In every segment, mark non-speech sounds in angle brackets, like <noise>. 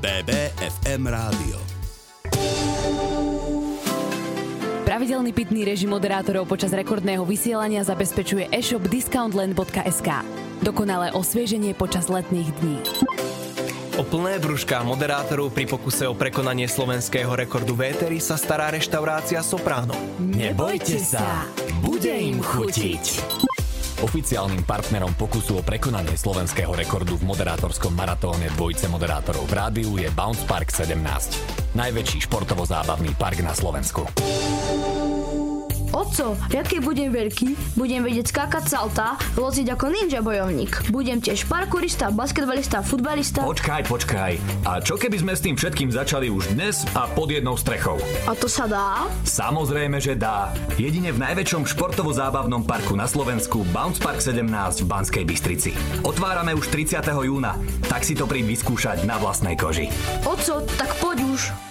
BBFM rádio. Pravidelný pitný režim moderátorov počas rekordného vysielania zabezpečuje e-shop discountland.sk. Dokonalé osvieženie počas letných dní. O plné brúška moderátorov pri pokuse o prekonanie slovenského rekordu vétery sa stará reštaurácia Soprano. Nebojte sa, bude im chutiť. Oficiálnym partnerom pokusu o prekonanie slovenského rekordu v moderátorskom maratóne dvojice moderátorov v rádiu je Bounce Park 17. Najväčší športovo-zábavný park na Slovensku. Oco, ja keď budem veľký, budem vedieť skákať salta, loziť ako ninja bojovník. Budem tiež parkourista, basketbalista, futbalista. Počkaj, počkaj. A čo keby sme s tým všetkým začali už dnes a pod jednou strechou? A to sa dá? Samozrejme, že dá. Jedine v najväčšom športovo-zábavnom parku na Slovensku Bounce Park 17 v Banskej Bystrici. Otvárame už 30. júna, tak si to príď vyskúšať na vlastnej koži. Oco, tak poď už.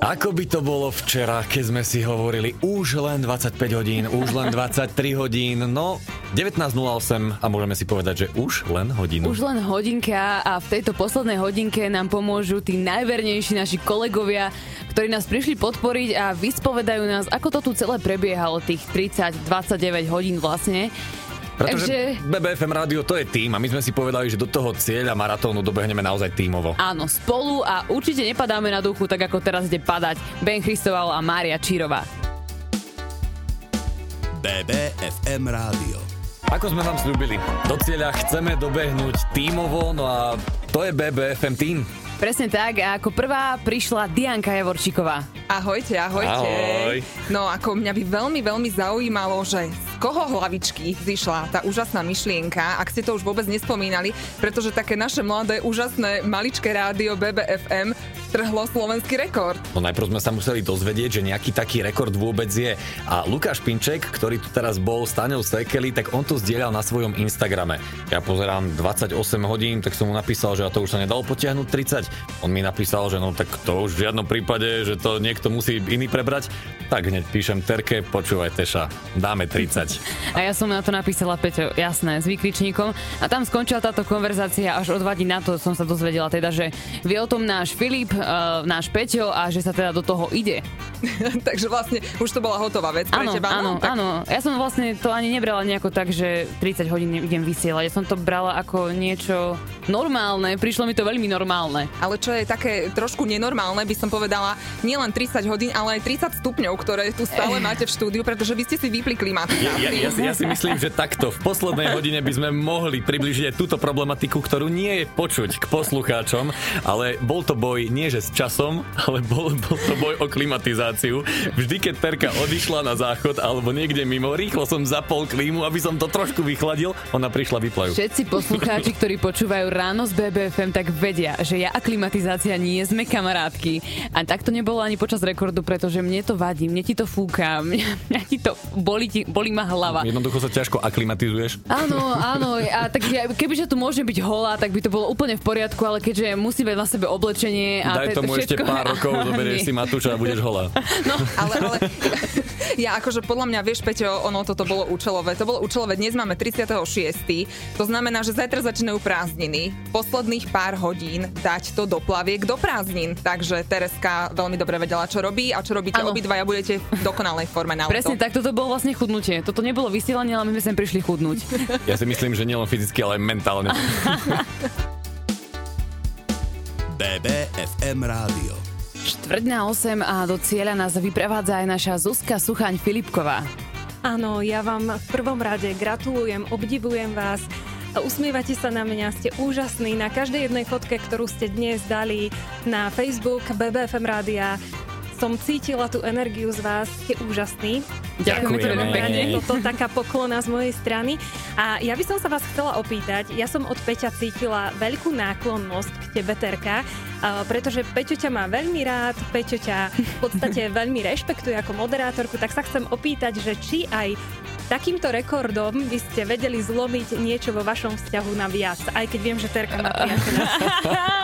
Ako by to bolo včera, keď sme si hovorili už len 25 hodín, už len 23 hodín, no 19.08 a môžeme si povedať, že už len hodinu. Už len hodinka a v tejto poslednej hodinke nám pomôžu tí najvernejší naši kolegovia, ktorí nás prišli podporiť a vyspovedajú nás, ako to tu celé prebiehalo, tých 30-29 hodín vlastne. Pretože Takže- BBFM rádio to je tým a my sme si povedali, že do toho cieľa maratónu dobehneme naozaj tímovo. Áno, spolu a určite nepadáme na duchu, tak ako teraz ide padať Ben Christoval a Mária Čírova. BBFM rádio. Ako sme vám slúbili, do cieľa chceme dobehnúť tímovo, no a to je BBFM tým. Presne tak a ako prvá prišla Dianka Javorčíková. Ahojte, ahojte. Ahoj. No ako mňa by veľmi, veľmi zaujímalo, že z koho hlavičky zišla tá úžasná myšlienka, ak ste to už vôbec nespomínali, pretože také naše mladé, úžasné, maličké rádio BBFM trhlo slovenský rekord. No najprv sme sa museli dozvedieť, že nejaký taký rekord vôbec je. A Lukáš Pinček, ktorý tu teraz bol s Táňou Sekeli, tak on to zdieľal na svojom Instagrame. Ja pozerám 28 hodín, tak som mu napísal, že a to už sa nedalo potiahnuť 30. On mi napísal, že no tak to už v žiadnom prípade, že to niekto musí iný prebrať. Tak hneď píšem Terke, počúvaj Teša, dáme 30. <laughs> A ja som na to napísala, Peťo, jasné, s výkričníkom. A tam skončila táto konverzácia, až o dva dní na to som sa dozvedela teda, že vie o tom náš Filip, uh, náš Peťo a že sa teda do toho ide. <laughs> Takže vlastne už to bola hotová vec pre Áno, teba. áno, no, tak áno. Ja som vlastne to ani nebrala nejako tak, že 30 hodín idem vysielať. Ja som to brala ako niečo normálne. Prišlo mi to veľmi normálne. Ale čo je také trošku nenormálne, by som povedala, nielen 30 hodín, ale aj 30 stupňov, ktoré tu stále <laughs> máte v štúdiu, pretože vy ste si vypli klimatizáciu. Ja, ja, si, ja si myslím, že takto v poslednej hodine by sme mohli približiť aj túto problematiku, ktorú nie je počuť k poslucháčom, ale bol to boj nie že s časom, ale bol, bol to boj o klimatizáciu. Vždy, keď Terka odišla na záchod alebo niekde mimo, rýchlo som zapol klímu, aby som to trošku vychladil, ona prišla vyplajú. Všetci poslucháči, ktorí počúvajú ráno z BBFM, tak vedia, že ja a klimatizácia nie sme kamarátky. A tak to nebolo ani počas rekordu, pretože mne to vadí, mne ti to fúka, <laughs> mňa, mňa ti to bolí, ti, bolí ma hlava. Jednoducho sa ťažko aklimatizuješ. Áno, áno. A tak ja, kebyže tu môžem byť holá, tak by to bolo úplne v poriadku, ale keďže musí mať na sebe oblečenie a Daj to- tomu ešte všetko... pár rokov, <laughs> zoberieš si Matúša a budeš holá. <laughs> ale, ale ja akože podľa mňa, vieš, Peťo, ono toto bolo účelové. To bolo účelové, dnes máme 36. To znamená, že zajtra začínajú prázdniny. Posledných pár hodín dať to do plaviek do prázdnin. Takže Tereska veľmi dobre vedela, čo robí a čo robíte Áno. obidvaja, budete v dokonalej forme na Presne leto. tak, toto bolo vlastne chudnutie. Toto nebolo vysielanie, ale my sme sem prišli chudnúť. <laughs> Ja si myslím, že nielen fyzicky, ale aj mentálne. <laughs> BBFM rádio. Štvrť na 8 a do cieľa nás vyprevádza aj naša Zuzka Suchaň Filipková. Áno, ja vám v prvom rade gratulujem, obdivujem vás. Usmievate sa na mňa, ste úžasní. Na každej jednej fotke, ktorú ste dnes dali na Facebook BBFM Rádia, som cítila tú energiu z vás, ste úžasní. Ďakujeme. Toto taká poklona z mojej strany. A ja by som sa vás chcela opýtať, ja som od Peťa cítila veľkú náklonnosť k tebe, Terka, pretože Peťo ťa má veľmi rád, Peťo ťa v podstate <laughs> veľmi rešpektuje ako moderátorku, tak sa chcem opýtať, že či aj takýmto rekordom by ste vedeli zlomiť niečo vo vašom vzťahu na viac, aj keď viem, že Terka má <laughs> priateľa. <laughs>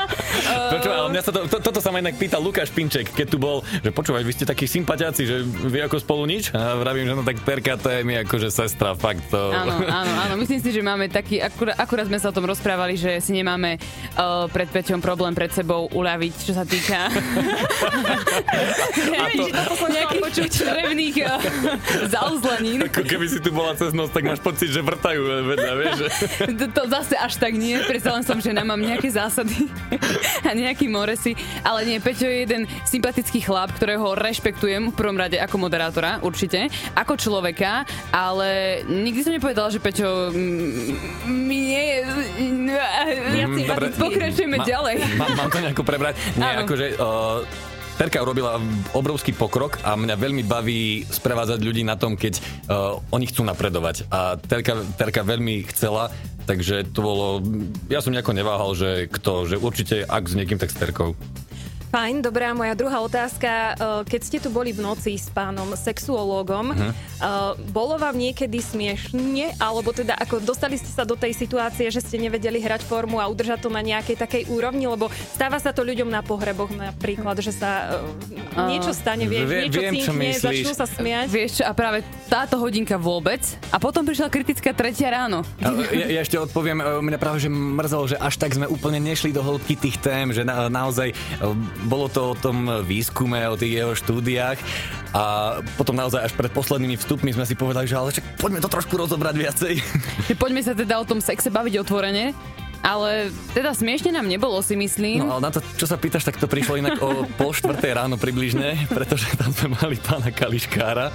Počúvaj, ale mňa sa to, to, toto sa ma inak pýtal Lukáš Pinček, keď tu bol, že počúvaj, vy ste takí sympatiaci, že vy ako spolu nič? A vravím, že no tak Terka to je mi akože sestra, fakt to... Áno, áno, áno. Myslím si, že máme taký, akurát, akurát sme sa o tom rozprávali, že si nemáme uh, pred Peťom problém pred sebou uľaviť, čo sa týka nejakých črevných uh, zauzlenín. Ako keby si tu bola cez noc, tak máš pocit, že vrtajú vedľa, vieš? Že... To, to zase až tak nie, predsa len som žena, mám nejaké zásady a nejaký moresy, ale nie, Peťo je jeden sympatický chlap, ktorého rešpektujem v prvom rade ako moderátora, určite, ako človeka, ale nikdy som nepovedala, že Peťo mm, mi nie je... Mm, dobre. Pokračujeme Ma- ďalej. Mám to nejako prebrať? Nie, akože... Uh, Terka urobila obrovský pokrok a mňa veľmi baví sprevádzať ľudí na tom, keď uh, oni chcú napredovať. A Terka, Terka veľmi chcela, takže to bolo... Ja som nejako neváhal, že kto, že určite ak s niekým, tak s Terkou. Fajn, dobrá, moja druhá otázka. Eh, Keď ste tu boli v noci s pánom sexuológom, Mhm. uh bolo vám niekedy smiešne, alebo teda ako dostali ste sa do tej situácie, že ste nevedeli hrať formu a udržať to na nejakej takej úrovni, lebo stáva sa to ľuďom na pohreboch napríklad, že sa uh, niečo stane, vieš, Vie- niečo viem, čo cinkne, myslíš. začnú sa smiať. Vieš čo, a práve táto hodinka vôbec. A potom prišla kritická tretia ráno. Ja, ja ešte odpoviem, mňa práve že mrzelo, že až tak sme úplne nešli do hĺbky tých tém, že na, naozaj bolo to o tom výskume, o tých jeho štúdiách a potom naozaj až pred poslednými vstupmi sme si povedali, že ale však poďme to trošku rozobrať viacej. <laughs> Poďme sa teda o tom sexe baviť otvorene. Ale teda smiešne nám nebolo, si myslím. No ale na to, čo sa pýtaš, tak to prišlo inak o <laughs> pol štvrtej ráno približne, pretože tam sme mali pána Kališkára,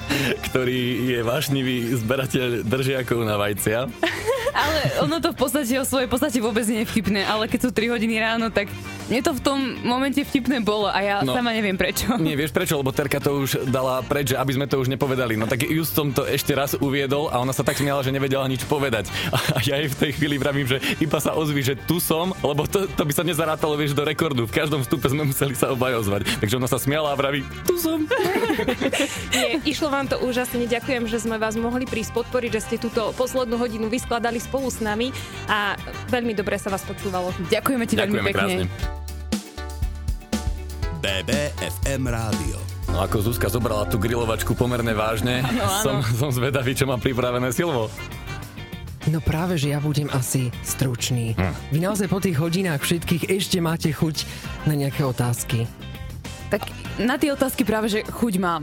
ktorý je vášnivý zberateľ držiakov na vajcia. <laughs> Ale ono to v podstate o svojej podstate vôbec nie je vtipné, ale keď sú 3 hodiny ráno, tak mne to v tom momente vtipné bolo a ja No. sama neviem prečo. Nie, vieš prečo? Lebo Terka to už dala preč, že aby sme to už nepovedali. No tak just som to ešte raz uviedol a ona sa tak smiala, že nevedela nič povedať. <laughs> A ja jej v tej chvíli vravím, že iba sa ozví, že tu som, lebo to, to by sa nezarátalo, vieš, do rekordu. V každom vstupe sme museli sa obaj ozvať. Takže ona sa smiala a vraví, tu som. <laughs> Nie, išlo vám to úžasne, ďakujem, že sme vás mohli prísť podporiť, že ste túto poslednú hodinu vyskladali spolu s nami a veľmi dobre sa vás počúvalo. Ďakujeme ti veľmi Ďakujeme pekne. krásne. BBFM rádio. No ako Zuzka zobrala tú grilovačku pomerne vážne, áno. Som, som zvedavý, čo má pripravené Silvo. No práve, že ja budem asi stručný. Vy naozaj po tých hodinách všetkých ešte máte chuť na nejaké otázky. Tak na tie otázky práve, že chuť mám.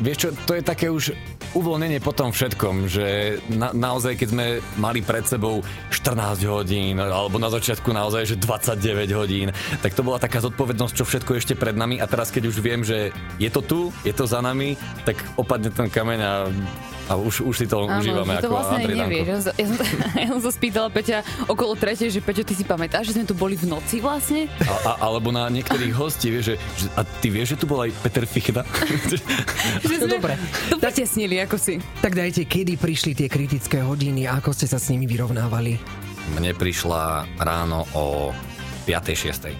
Vieš čo, to je také už uvoľnenie po tom všetkom, že na, naozaj, keď sme mali pred sebou 14 hodín, alebo na začiatku naozaj, že 29 hodín, tak to bola taká zodpovednosť, čo všetko ešte pred nami. A teraz, keď už viem, že je to tu, je to za nami, tak opadne ten kameň a, a už, už si to užívame že to ako vlastne Andrej nevieš. Ja, som- ja, som, <laughs> ja som sa spýtala Peťa okolo tretej, že Peťo, ty si pamätáš, že sme tu boli v noci vlastne? A, a, alebo na niektorých <laughs> hostí, vieš, že, že, a ty vieš, že tu bol aj Peter Fichta? <laughs> Že No dobre. To vytesnili, ako si. Tak dajte, kedy prišli tie kritické hodiny a ako ste sa s nimi vyrovnávali? Mne prišla ráno o 5.6.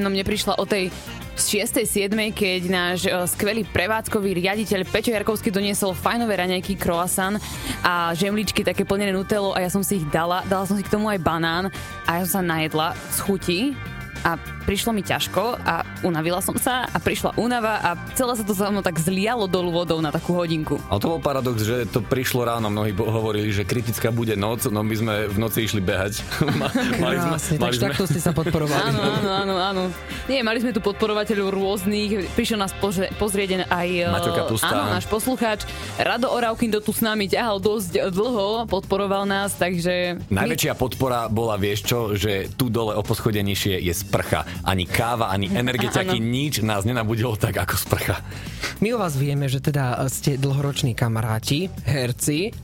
No mne prišla o tej 6. 7. keď náš e, skvelý prevádzkový riaditeľ Peťo Jarkovský doniesol fajnové raňajky croissant a žemličky také plnené nutelou a ja som si ich dala. Dala som si k tomu aj banán a ja som sa najedla z chuti a prišlo mi ťažko a unavila som sa a prišla únava a celé sa to za mnou tak zlialo dolu vodou na takú hodinku. Ale to bol paradox, že to prišlo ráno. Mnohí hovorili, že kritická bude noc, no my sme v noci išli behať. <laughs> Ma- mali sme, Krásne, mali takže sme, takto ste sa podporovali. Áno, áno, áno, áno. Nie, mali sme tu podporovateľov rôznych, prišiel nás pozrie, pozrieť aj e, Maťo Kapusta. áno, náš poslucháč. Rado Oravkin to tu s nami ťahal dosť dlho, podporoval nás, takže... Najväčšia podpora bola, vieš čo, že tu dole o poschode nižšie je sprcha. Ani káva, ani <laughs> energetiaky, nič nás nenabudilo tak ako sprcha. My o vás vieme, že teda ste dlhoroční kamaráti, herci,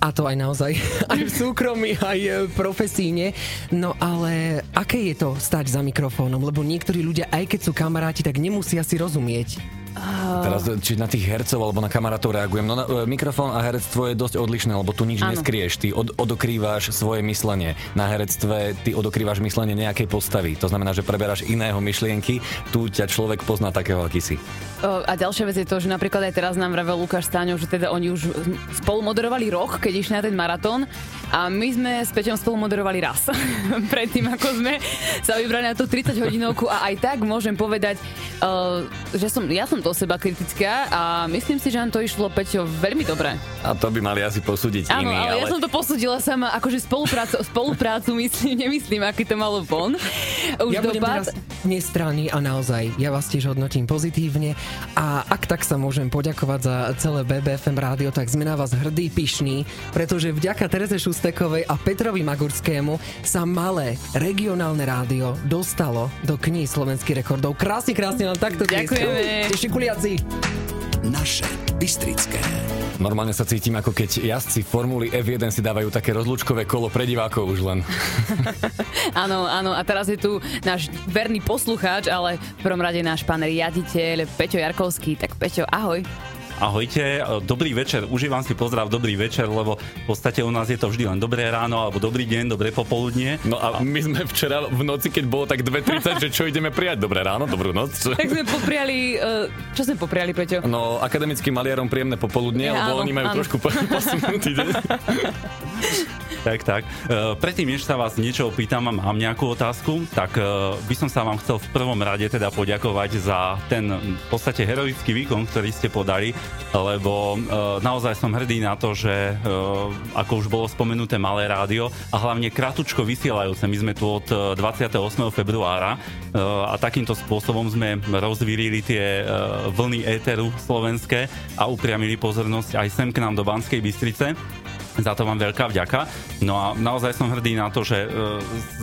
a to aj naozaj <laughs> aj v súkromí, aj e, profesíne. No ale aké je to stať za mikrofónom? Lebo niektorí ľudia, aj keď sú kamaráti, tak nemusia si rozumieť. Teraz, či na tých hercov alebo na kamarátov reagujem. No, na, e, mikrofón a herectvo je dosť odlišné, lebo tu nič Áno. neskrieš. Ty od, odokrývaš svoje myslenie. Na herectve ty odokrývaš myslenie nejakej postavy. To znamená, že preberáš iného myšlienky. Tu ťa človek pozná takého, aký si. O, A ďalšia vec je to, že napríklad aj teraz nám vravel Lukáš Stáňov, že teda oni už spolu moderovali rok, keď išli na ten maratón a my sme s Peťom spolu moderovali raz. <laughs> Predtým, ako sme sa vybrali na tú 30 hodinovku a aj tak môžem povedať, uh, že som, ja som som to seba kritická a myslím si, že nám to išlo, Peťo, veľmi dobre. A to by mali asi posúdiť Áno, iní, ale, ja som to posudila sama, akože spoluprácu, <laughs> spoluprácu myslím, nemyslím, aký to malo von. Už ja budem dopad. teraz nestranný a naozaj, ja vás tiež hodnotím pozitívne a ak tak sa môžem poďakovať za celé BBFM rádio, tak sme na vás hrdí, pyšní, pretože vďaka Tereze Šustekovej a Petrovi Magurskému sa malé regionálne rádio dostalo do kníh slovenských rekordov. Krásne, krásne nám takto Ďakujeme. Ešte kuliaci. Naše Bystrické. Normálne sa cítim, ako keď jazdci Formuly F1 si dávajú také rozlúčkové kolo pre divákov už len. <laughs> Áno, áno, a teraz je tu náš verný poslucháč, ale v prvom rade náš pán riaditeľ Peťo Jarkovský. Tak Peťo, ahoj. Ahojte, dobrý večer, užívam si pozdrav, dobrý večer, lebo v podstate u nás je to vždy len dobré ráno, alebo dobrý deň, dobré popoludnie. No a my sme včera v noci, keď bolo tak 2.30, že čo ideme prijať? Dobré ráno, dobrú noc. <laughs> Tak sme popriali, uh, čo sme popriali, Peťo? No, akademickým maliarom príjemné popoludnie, Ja, lebo áno, oni majú áno. trošku po- <laughs> posunutý deň. <laughs> Tak, tak. E, Predtým, než sa vás niečo opýtam a mám nejakú otázku, tak by som sa vám chcel v prvom rade teda poďakovať za ten v podstate heroický výkon, ktorý ste podali, lebo e, naozaj som hrdý na to, že e, ako už bolo spomenuté malé rádio a hlavne kratučko vysielajúce. My sme tu od e, 28. februára e, a takýmto spôsobom sme rozvírili tie e, vlny éteru slovenské a upriamili pozornosť aj sem k nám do Banskej Bystrice. Za to vám veľká vďaka. No a naozaj som hrdý na to, že, e,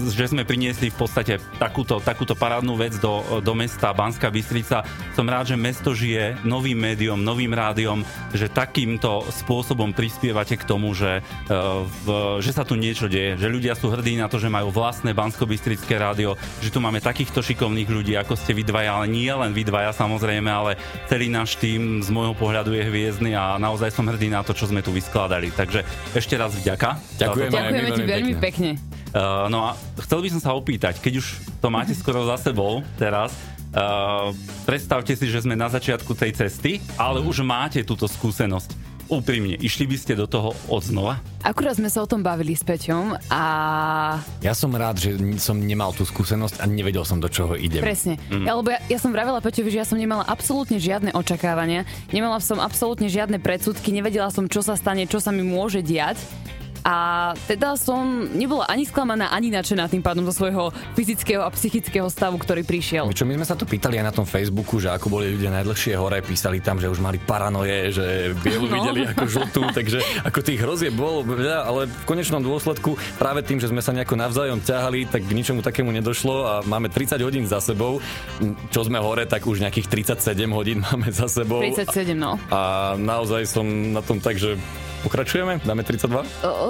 že sme priniesli v podstate takúto, takúto parádnu vec do, do mesta Banská Bystrica. Som rád, že mesto žije novým médium, novým rádiom, že takýmto spôsobom prispievate k tomu, že, e, v, že sa tu niečo deje, že ľudia sú hrdí na to, že majú vlastné Bansko-Bystrické rádio, že tu máme takýchto šikovných ľudí, ako ste vy dvaja, ale nie len vy dvaja samozrejme, ale celý náš tým z môjho pohľadu je hviezdny a naozaj som hrdý na to, čo sme tu vyskladali. Takže ešte raz vďaka. Ďakujeme. Ďakujeme ti veľmi veľmi pekne. Uh, no a chcel by som sa opýtať, keď už to máte skoro za sebou teraz, uh, predstavte si, že sme na začiatku tej cesty, ale už máte túto skúsenosť. Úprimne, išli by ste do toho od znova? Akurát sme sa o tom bavili s Peťom a Ja som rád, že som nemal tú skúsenosť a nevedel som, do čoho idem. presne. Ja, lebo ja, ja som vravela Peťovi, že ja som nemala absolútne žiadne očakávania, nemala som absolútne žiadne predsudky, nevedela som, čo sa stane, čo sa mi môže diať. A teda som nebola ani sklamaná, ani nadšená tým pádom zo svojho fyzického a psychického stavu, ktorý prišiel. Čo my sme sa to pýtali aj na tom Facebooku, že ako boli ľudia najdlhšie hore, písali tam, že už mali paranoje, že bielu No. videli ako žltú, takže ako tých hrozieb bolo veľa, ale v konečnom dôsledku práve tým, že sme sa nejako navzájom ťahali, tak k ničomu takému nedošlo a máme 30 hodín za sebou. Čo sme hore, tak už nejakých 37 hodín <laughs> máme za sebou. 37, no. A naozaj som na tom tak, že pokračujeme? Dáme 32? O, o,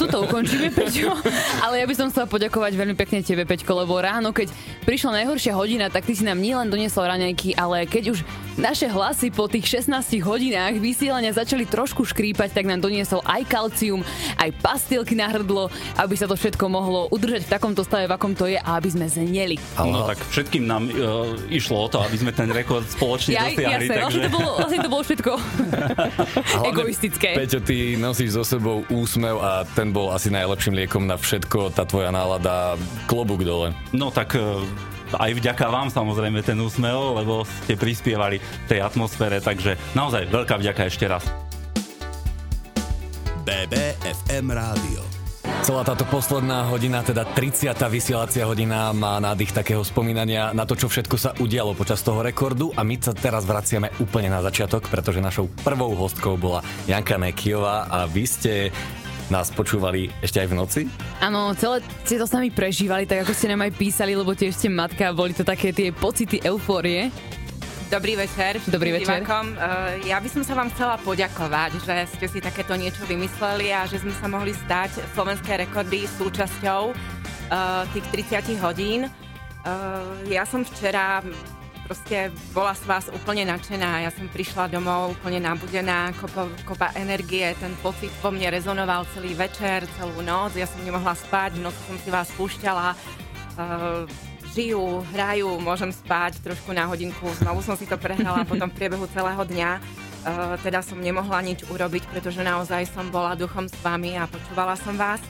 tuto ukončíme, Peťo. Ale ja by som chcela poďakovať veľmi pekne tebe, Peťko, lebo ráno, keď prišla najhoršia hodina, tak ty si nám nielen doniesol raňajky, ale keď už naše hlasy po tých 16 hodinách vysielania začali trošku škrípať, tak nám doniesol aj kalcium, aj pastilky na hrdlo, aby sa to všetko mohlo udržať v takomto stave, v akom to je a aby sme zneli. No tak všetkým nám uh, išlo o to, aby sme ten rekord spoločne Ja, dosiahli. jasne, vlastne to bolo, vlastne to bolo všetko <laughs> egoistické. Peťo, ty nosíš so sebou úsmev a ten bol asi najlepším liekom na všetko, tá tvoja nálada, klobúk dole. No tak e, aj vďaka vám samozrejme ten úsmev, lebo ste prispievali tej atmosfére, takže naozaj veľká vďaka ešte raz. BBFM rádio. Celá táto posledná hodina, teda 30. vysielacia hodina má nádych takého spomínania na to, čo všetko sa udialo počas toho rekordu a my sa teraz vraciame úplne na začiatok, pretože našou prvou hostkou bola Janka Nekijová a vy ste nás počúvali ešte aj v noci? Áno, celé ste to s nami prežívali, tak ako ste nám aj písali, lebo tiež ste matka, boli to také tie pocity eufórie. Dobrý večer. Dobrý večer. Divákom. Eh, Ja by som sa vám chcela poďakovať, že ste si takéto niečo vymysleli a že sme sa mohli stať slovenské rekordy súčasťou eh, tých 30 hodín. Eh, Ja som včera proste bola z vás úplne nadšená. Ja som prišla domov úplne nabudená, kopa, kopa energie, ten pocit vo mne rezonoval celý večer, celú noc. Ja som nemohla spať, v noci som si vás púšťala. Žijú, hrajú, môžem spať trošku na hodinku, znovu som si to prehrala potom v priebehu celého dňa. Uh, teda som nemohla nič urobiť, pretože naozaj som bola duchom s vami a počúvala som vás.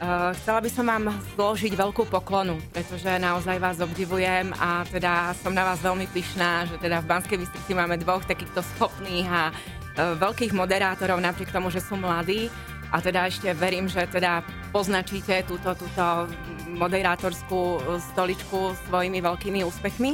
Uh, chcela by som vám zložiť veľkú poklonu, pretože naozaj vás obdivujem a teda som na vás veľmi pyšná, že teda v Banskej Bystrici máme dvoch takýchto schopných a uh, veľkých moderátorov, napriek tomu, že sú mladí. A teda ešte verím, že teda poznačíte túto, túto moderátorskú stoličku svojimi veľkými úspechmi.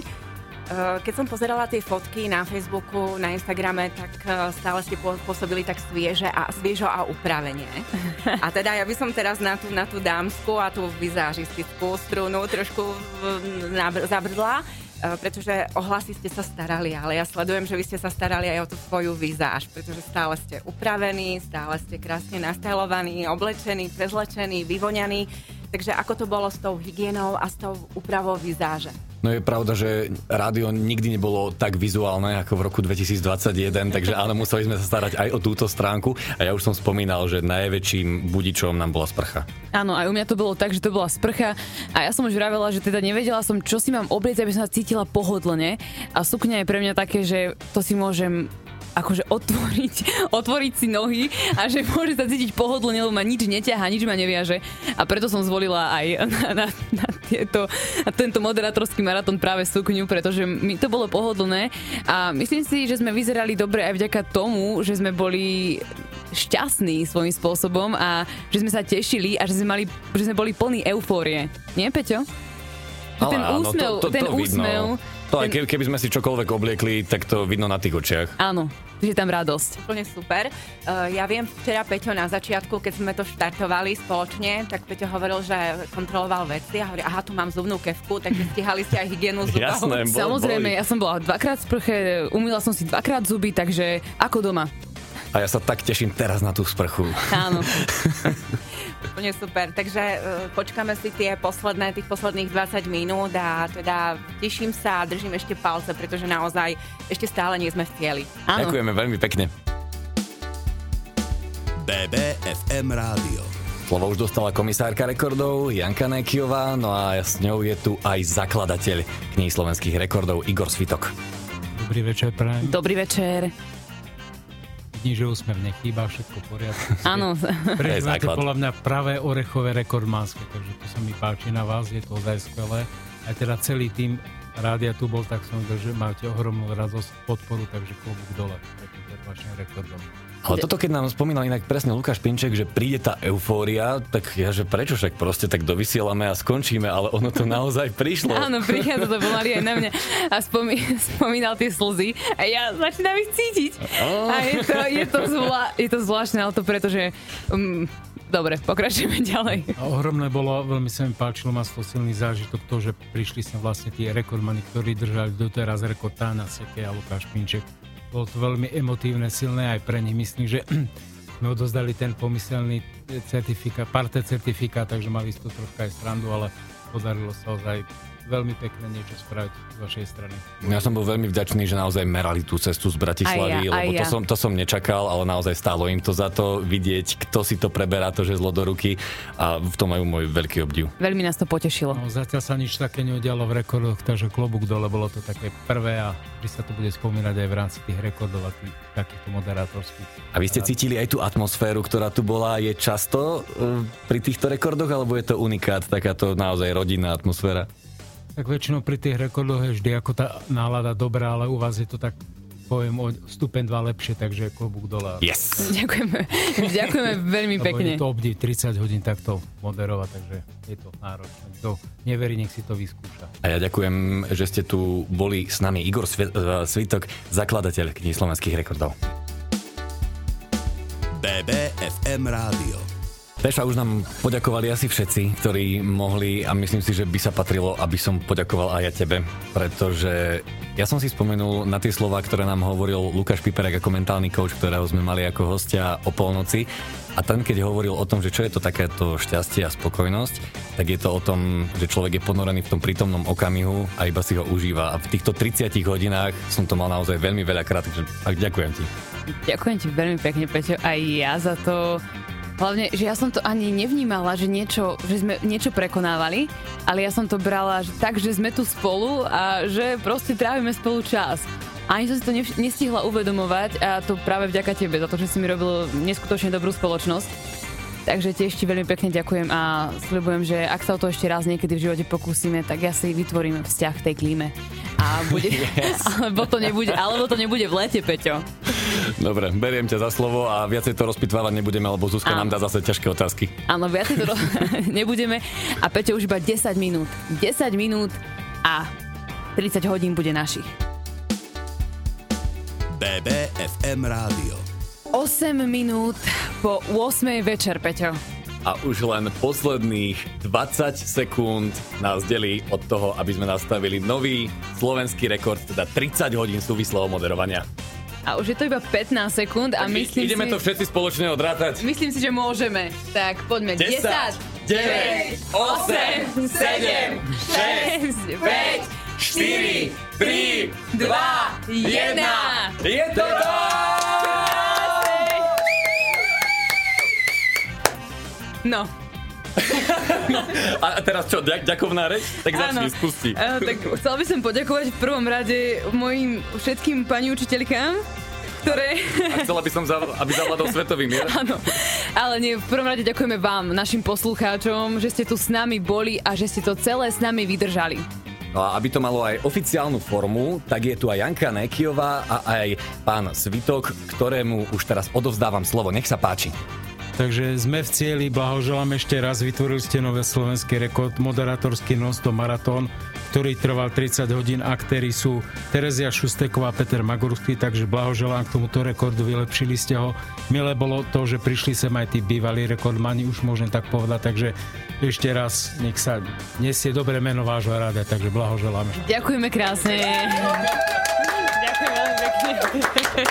Eh, keď som pozerala tie fotky na Facebooku, na Instagrame, tak eh, stále ste pôsobili tak svieže a, sviežo a upravenie. <laughs> A teda ja by som teraz na tú, na tú dámsku a tú vizážistickú strunu trošku zabrdla, pretože o hlasy ste sa starali, ale ja sledujem, že vy ste sa starali aj o tú svoju vizáž, pretože stále ste upravení, stále ste krásne nastajlovaní, oblečení, prezlečení, vyvoňaní. Takže ako to bolo s tou hygienou a s tou úpravou vizáže? No je pravda, že rádio nikdy nebolo tak vizuálne ako v roku 2021, takže áno, museli sme sa starať aj o túto stránku a ja už som spomínal, že najväčším budičom nám bola sprcha. Áno, aj u mňa to bolo tak, že to bola sprcha a ja som už vravela, že teda nevedela som, čo si mám obliecť, aby som sa cítila pohodlne a sukňa je pre mňa také, že to si môžem akože otvoriť, <laughs> otvoriť si nohy a že môže sa cítiť pohodlne, lebo ma nič neťaha, nič ma neviaže. A preto som zvolila aj <laughs> na, na, na, tieto, na tento moderátorský maratón práve sukňu, pretože mi to bolo pohodlné a myslím si, že sme vyzerali dobre aj vďaka tomu, že sme boli šťastní svojím spôsobom a že sme sa tešili a že sme, mali, že sme boli plní eufórie. Nie, Peťo? Ale ten áno, úsmev, to, to, ten to úsmev, to aj keby, keby sme si čokoľvek obliekli, tak to vidno na tých očiach. Áno, je tam radosť. Úplne super. Uh, ja viem, včera Peťo na začiatku, keď sme to štartovali spoločne, tak Peťo hovoril, že kontroloval veci a hovorí, aha, tu mám zubnú kevku, takže stihali ste aj hygienu zubov. Jasné, bol, Samozrejme, boli. ja som bola dvakrát v sprche, umýla som si dvakrát zuby, takže ako doma. A ja sa tak teším teraz na tú sprchu. Áno. <laughs> Úplne super. Takže uh, počkáme si tie posledné, tých posledných 20 minút a teda teším sa a držím ešte palce, pretože naozaj ešte stále nie sme v cieli. Áno. Ďakujeme veľmi pekne. BBFM Rádio. Slovo už dostala komisárka rekordov Janka Nekiová, no a s ňou je tu aj zakladateľ kníh slovenských rekordov Igor Svitok. Dobrý večer, prajem. Dobrý večer vidím, že úsmev nechýba, všetko v poriadku. Áno. <laughs> Prežívate podľa mňa pravé orechové rekordmánske, takže to sa mi páči na vás, je to ozaj skvelé. Aj teda celý tým rádia tu bol, tak som videl, že máte ohromnú radosť, podporu, takže klobúk dole pred vašim rekordom. Ale toto, keď nám spomínal inak presne Lukáš Pinček, že príde tá eufória, tak ja, že prečo však proste tak dovysielame a skončíme, ale ono to naozaj prišlo. <laughs> Áno, prichádza to pomaly aj na mňa. A spomí, spomínal tie slzy a ja začínam ich cítiť. Oh. A je to, je to, zvla, je to zvláštne, ale to preto, že um, Dobre, pokračujeme <laughs> ďalej. A ohromné bolo, veľmi sa mi páčilo, má to silný zážitok to, že prišli sem vlastne tie rekordmany, ktorí držali doteraz rekord Tána Seke a Lukáš Pinček bolo to veľmi emotívne, silné aj pre nich. Myslím, že <clears throat> sme odozdali ten pomyselný certifikát, parte certifikát, takže mali to troška aj srandu, ale podarilo sa ozaj veľmi pekné niečo spraviť z vašej strany. Ja som bol veľmi vďačný, že naozaj merali tú cestu z Bratislavy, ja, lebo ja. to, som, to som nečakal, ale naozaj stálo im to za to vidieť, kto si to preberá, to žezlo do ruky a v tom majú môj veľký obdiv. Veľmi nás to potešilo. No, zatiaľ sa nič také neudialo v rekordoch, takže klobúk dole, bolo to také prvé a vy sa to bude spomínať aj v rámci tých rekordov a tých, takýchto moderátorských. A vy ste cítili aj tú atmosféru, ktorá tu bola, je často uh, pri týchto rekordoch, alebo je to unikát, takáto naozaj rodinná atmosféra? Tak väčšinou pri tých rekordoch je vždy ako tá nálada dobrá, ale u vás je to tak poviem o stupen dva lepšie, takže klobúk dole. Yes. Ďakujeme, <laughs> ďakujeme veľmi pekne. Je to obdiv 30 hodín takto moderovať, takže je to náročné. Kto neverí, nech si to vyskúša. A ja ďakujem, že ste tu boli s nami. Igor Svitok, zakladateľ knihy slovenských rekordov. BBFM Rádio. Peša, už nám poďakovali asi všetci, ktorí mohli a myslím si, že by sa patrilo, aby som poďakoval aj ja tebe, pretože ja som si spomenul na tie slova, ktoré nám hovoril Lukáš Piperek ako mentálny coach, ktorého sme mali ako hostia o polnoci a ten, keď hovoril o tom, že čo je to takéto šťastie a spokojnosť, tak je to o tom, že človek je ponorený v tom prítomnom okamihu a iba si ho užíva. A v týchto 30 hodinách som to mal naozaj veľmi veľakrát, takže ďakujem ti. Ďakujem ti veľmi pekne, Peťo, aj ja za to Hlavne, že ja som to ani nevnímala, že, niečo, že sme niečo prekonávali, ale ja som to brala že tak, že sme tu spolu a že proste trávime spolu čas. Ani som si to nestihla uvedomovať a to práve vďaka tebe, za to, že si mi robil neskutočne dobrú spoločnosť. Takže tiež ti veľmi pekne ďakujem a sľubujem, že ak sa o to ešte raz niekedy v živote pokúsime, tak ja si vytvorím vzťah v tej klíme. A bude, <laughs> yes. alebo, to nebude, alebo to nebude v lete, Peťo. Dobre, beriem ťa za slovo a viacej to rozpitvávať nebudeme, lebo Zuzka nám dá zase ťažké otázky. Áno, viacej to <laughs> nebudeme. A Peťo už iba 10 minút. 10 minút a 30 hodín bude našich. BBFM rádio. 8 minút po 8 večer, Peťo. A už len posledných 20 sekúnd nás delí od toho, aby sme nastavili nový slovenský rekord, teda 30 hodín súvislého moderovania. A už je to iba 15 sekúnd a tak myslím ideme si... to všetci spoločne odrátať. Myslím si, že môžeme. Tak poďme. 10, 10 9, 8, 7, 6, 5, 4, 3, 2, 1. Je to No. No. <laughs> A teraz čo, ďak, ďakovná reč? Tak začni, spusti. Uh, tak chcel by som poďakovať v prvom rade mojim všetkým pani učiteľkám, ktoré... A chcela by som, aby zavládol svetový mier. <laughs> Áno, ale nie, v prvom rade ďakujeme vám, našim poslucháčom, že ste tu s nami boli a že ste to celé s nami vydržali. No a aby to malo aj oficiálnu formu, tak je tu aj Janka Nekiová a aj pán Svitok, ktorému už teraz odovzdávam slovo. Nech sa páči. Takže sme v cieli, blahoželám ešte raz, vytvorili ste nové slovenský rekord, moderátorský non-stop maratón, ktorý trval 30 hodín. Aktéry sú Terezia Šusteková a Peter Magurský, takže blahoželám k tomuto rekordu, vylepšili ste ho. Milé bolo to, že prišli sem aj tí bývalí rekordmani, už môžem tak povedať, takže ešte raz nech sa nesie dobré meno vášho rada, takže blahoželáme. Ďakujeme krásne. Ďakujem veľmi pekne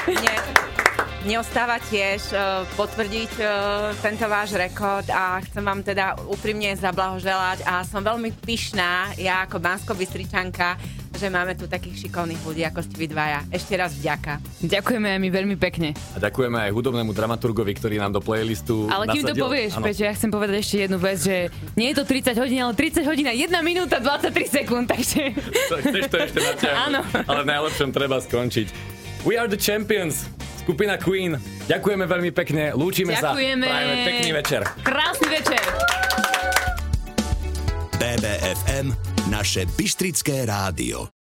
mne ostáva tiež uh, potvrdiť uh, tento váš rekord a chcem vám teda úprimne zablahoželať a som veľmi pyšná, ja ako bansko bystričanka že máme tu takých šikovných ľudí, ako ste vy dvaja. Ešte raz vďaka. Ďakujeme aj my veľmi pekne. A ďakujeme aj hudobnému dramaturgovi, ktorý nám do playlistu Ale kým to povieš, Peťo, ja chcem povedať ešte jednu vec, že nie je to 30 hodín, ale 30 hodín a 1 minúta 23 sekúnd, takže... Chceš to ešte <laughs> Áno. Ale v najlepšom treba skončiť. We are the champions skupina Queen. Ďakujeme veľmi pekne, lúčime Ďakujeme. sa. Prajeme pekný večer. Krásny večer. BBFM, naše Bystrické rádio.